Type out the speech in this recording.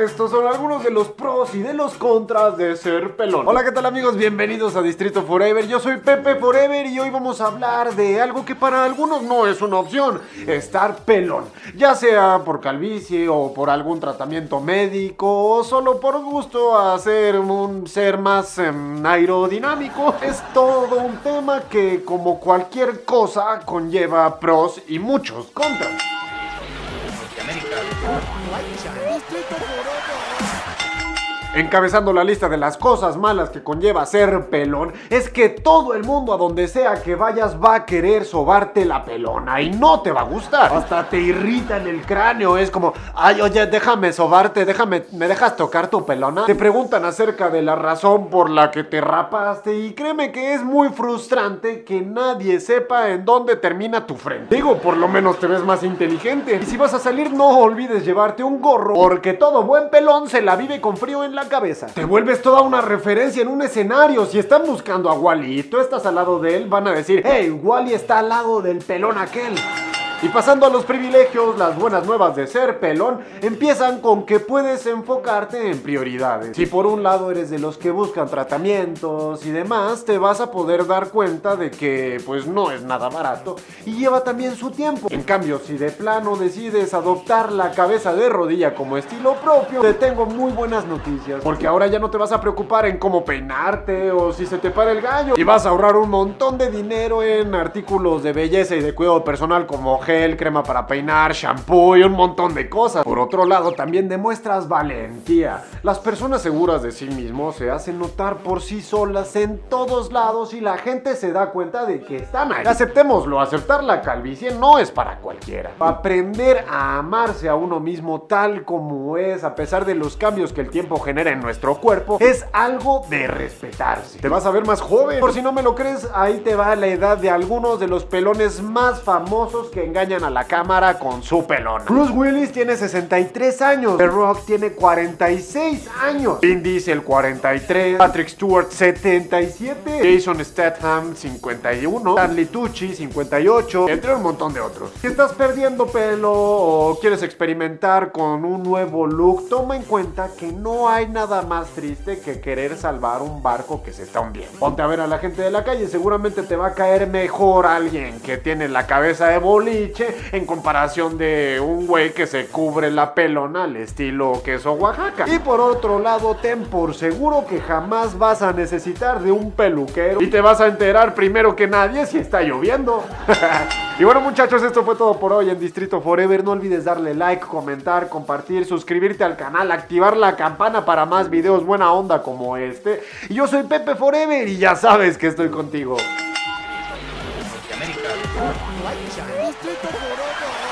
estos son algunos de los pros y de los contras de ser pelón. Hola, ¿qué tal amigos? Bienvenidos a Distrito Forever. Yo soy Pepe Forever y hoy vamos a hablar de algo que para algunos no es una opción, estar pelón. Ya sea por calvicie o por algún tratamiento médico o solo por gusto a ser un ser más em, aerodinámico. Es todo un tema que como cualquier cosa conlleva pros y muchos contras. Distrito Furor. Encabezando la lista de las cosas malas que conlleva ser pelón, es que todo el mundo a donde sea que vayas va a querer sobarte la pelona y no te va a gustar. Hasta te irrita en el cráneo, es como, ay, oye, déjame sobarte, déjame, ¿me dejas tocar tu pelona? Te preguntan acerca de la razón por la que te rapaste y créeme que es muy frustrante que nadie sepa en dónde termina tu frente. Digo, por lo menos te ves más inteligente. Y si vas a salir, no olvides llevarte un gorro, porque todo buen pelón se la vive con frío en la cabeza. Te vuelves toda una referencia en un escenario. Si están buscando a Wally y tú estás al lado de él, van a decir, hey, Wally está al lado del pelón aquel. Y pasando a los privilegios, las buenas nuevas de ser pelón empiezan con que puedes enfocarte en prioridades. Si por un lado eres de los que buscan tratamientos y demás, te vas a poder dar cuenta de que pues no es nada barato y lleva también su tiempo. En cambio, si de plano decides adoptar la cabeza de rodilla como estilo propio, te tengo muy buenas noticias, porque ahora ya no te vas a preocupar en cómo peinarte o si se te para el gallo y vas a ahorrar un montón de dinero en artículos de belleza y de cuidado personal como crema para peinar, shampoo y un montón de cosas. Por otro lado, también demuestras valentía. Las personas seguras de sí mismos se hacen notar por sí solas en todos lados y la gente se da cuenta de que están ahí. Aceptémoslo, aceptar la calvicie no es para cualquiera. Aprender a amarse a uno mismo tal como es, a pesar de los cambios que el tiempo genera en nuestro cuerpo, es algo de respetarse. Te vas a ver más joven. Por si no me lo crees, ahí te va la edad de algunos de los pelones más famosos que engañan a la cámara con su pelona. Bruce Willis tiene 63 años. The Rock tiene 46 años. Vin Diesel 43. Patrick Stewart 77. Jason Statham 51. Stanley Tucci 58. Entre un montón de otros. Si estás perdiendo pelo o quieres experimentar con un nuevo look, toma en cuenta que no hay nada más triste que querer salvar un barco que se está hundiendo. Ponte a ver a la gente de la calle. Seguramente te va a caer mejor alguien que tiene la cabeza de en comparación de un güey que se cubre la pelona al estilo queso Oaxaca. Y por otro lado, ten por seguro que jamás vas a necesitar de un peluquero y te vas a enterar primero que nadie si está lloviendo. y bueno muchachos, esto fue todo por hoy en Distrito Forever. No olvides darle like, comentar, compartir, suscribirte al canal, activar la campana para más videos buena onda como este. Y yo soy Pepe Forever y ya sabes que estoy contigo. Distrito Forever.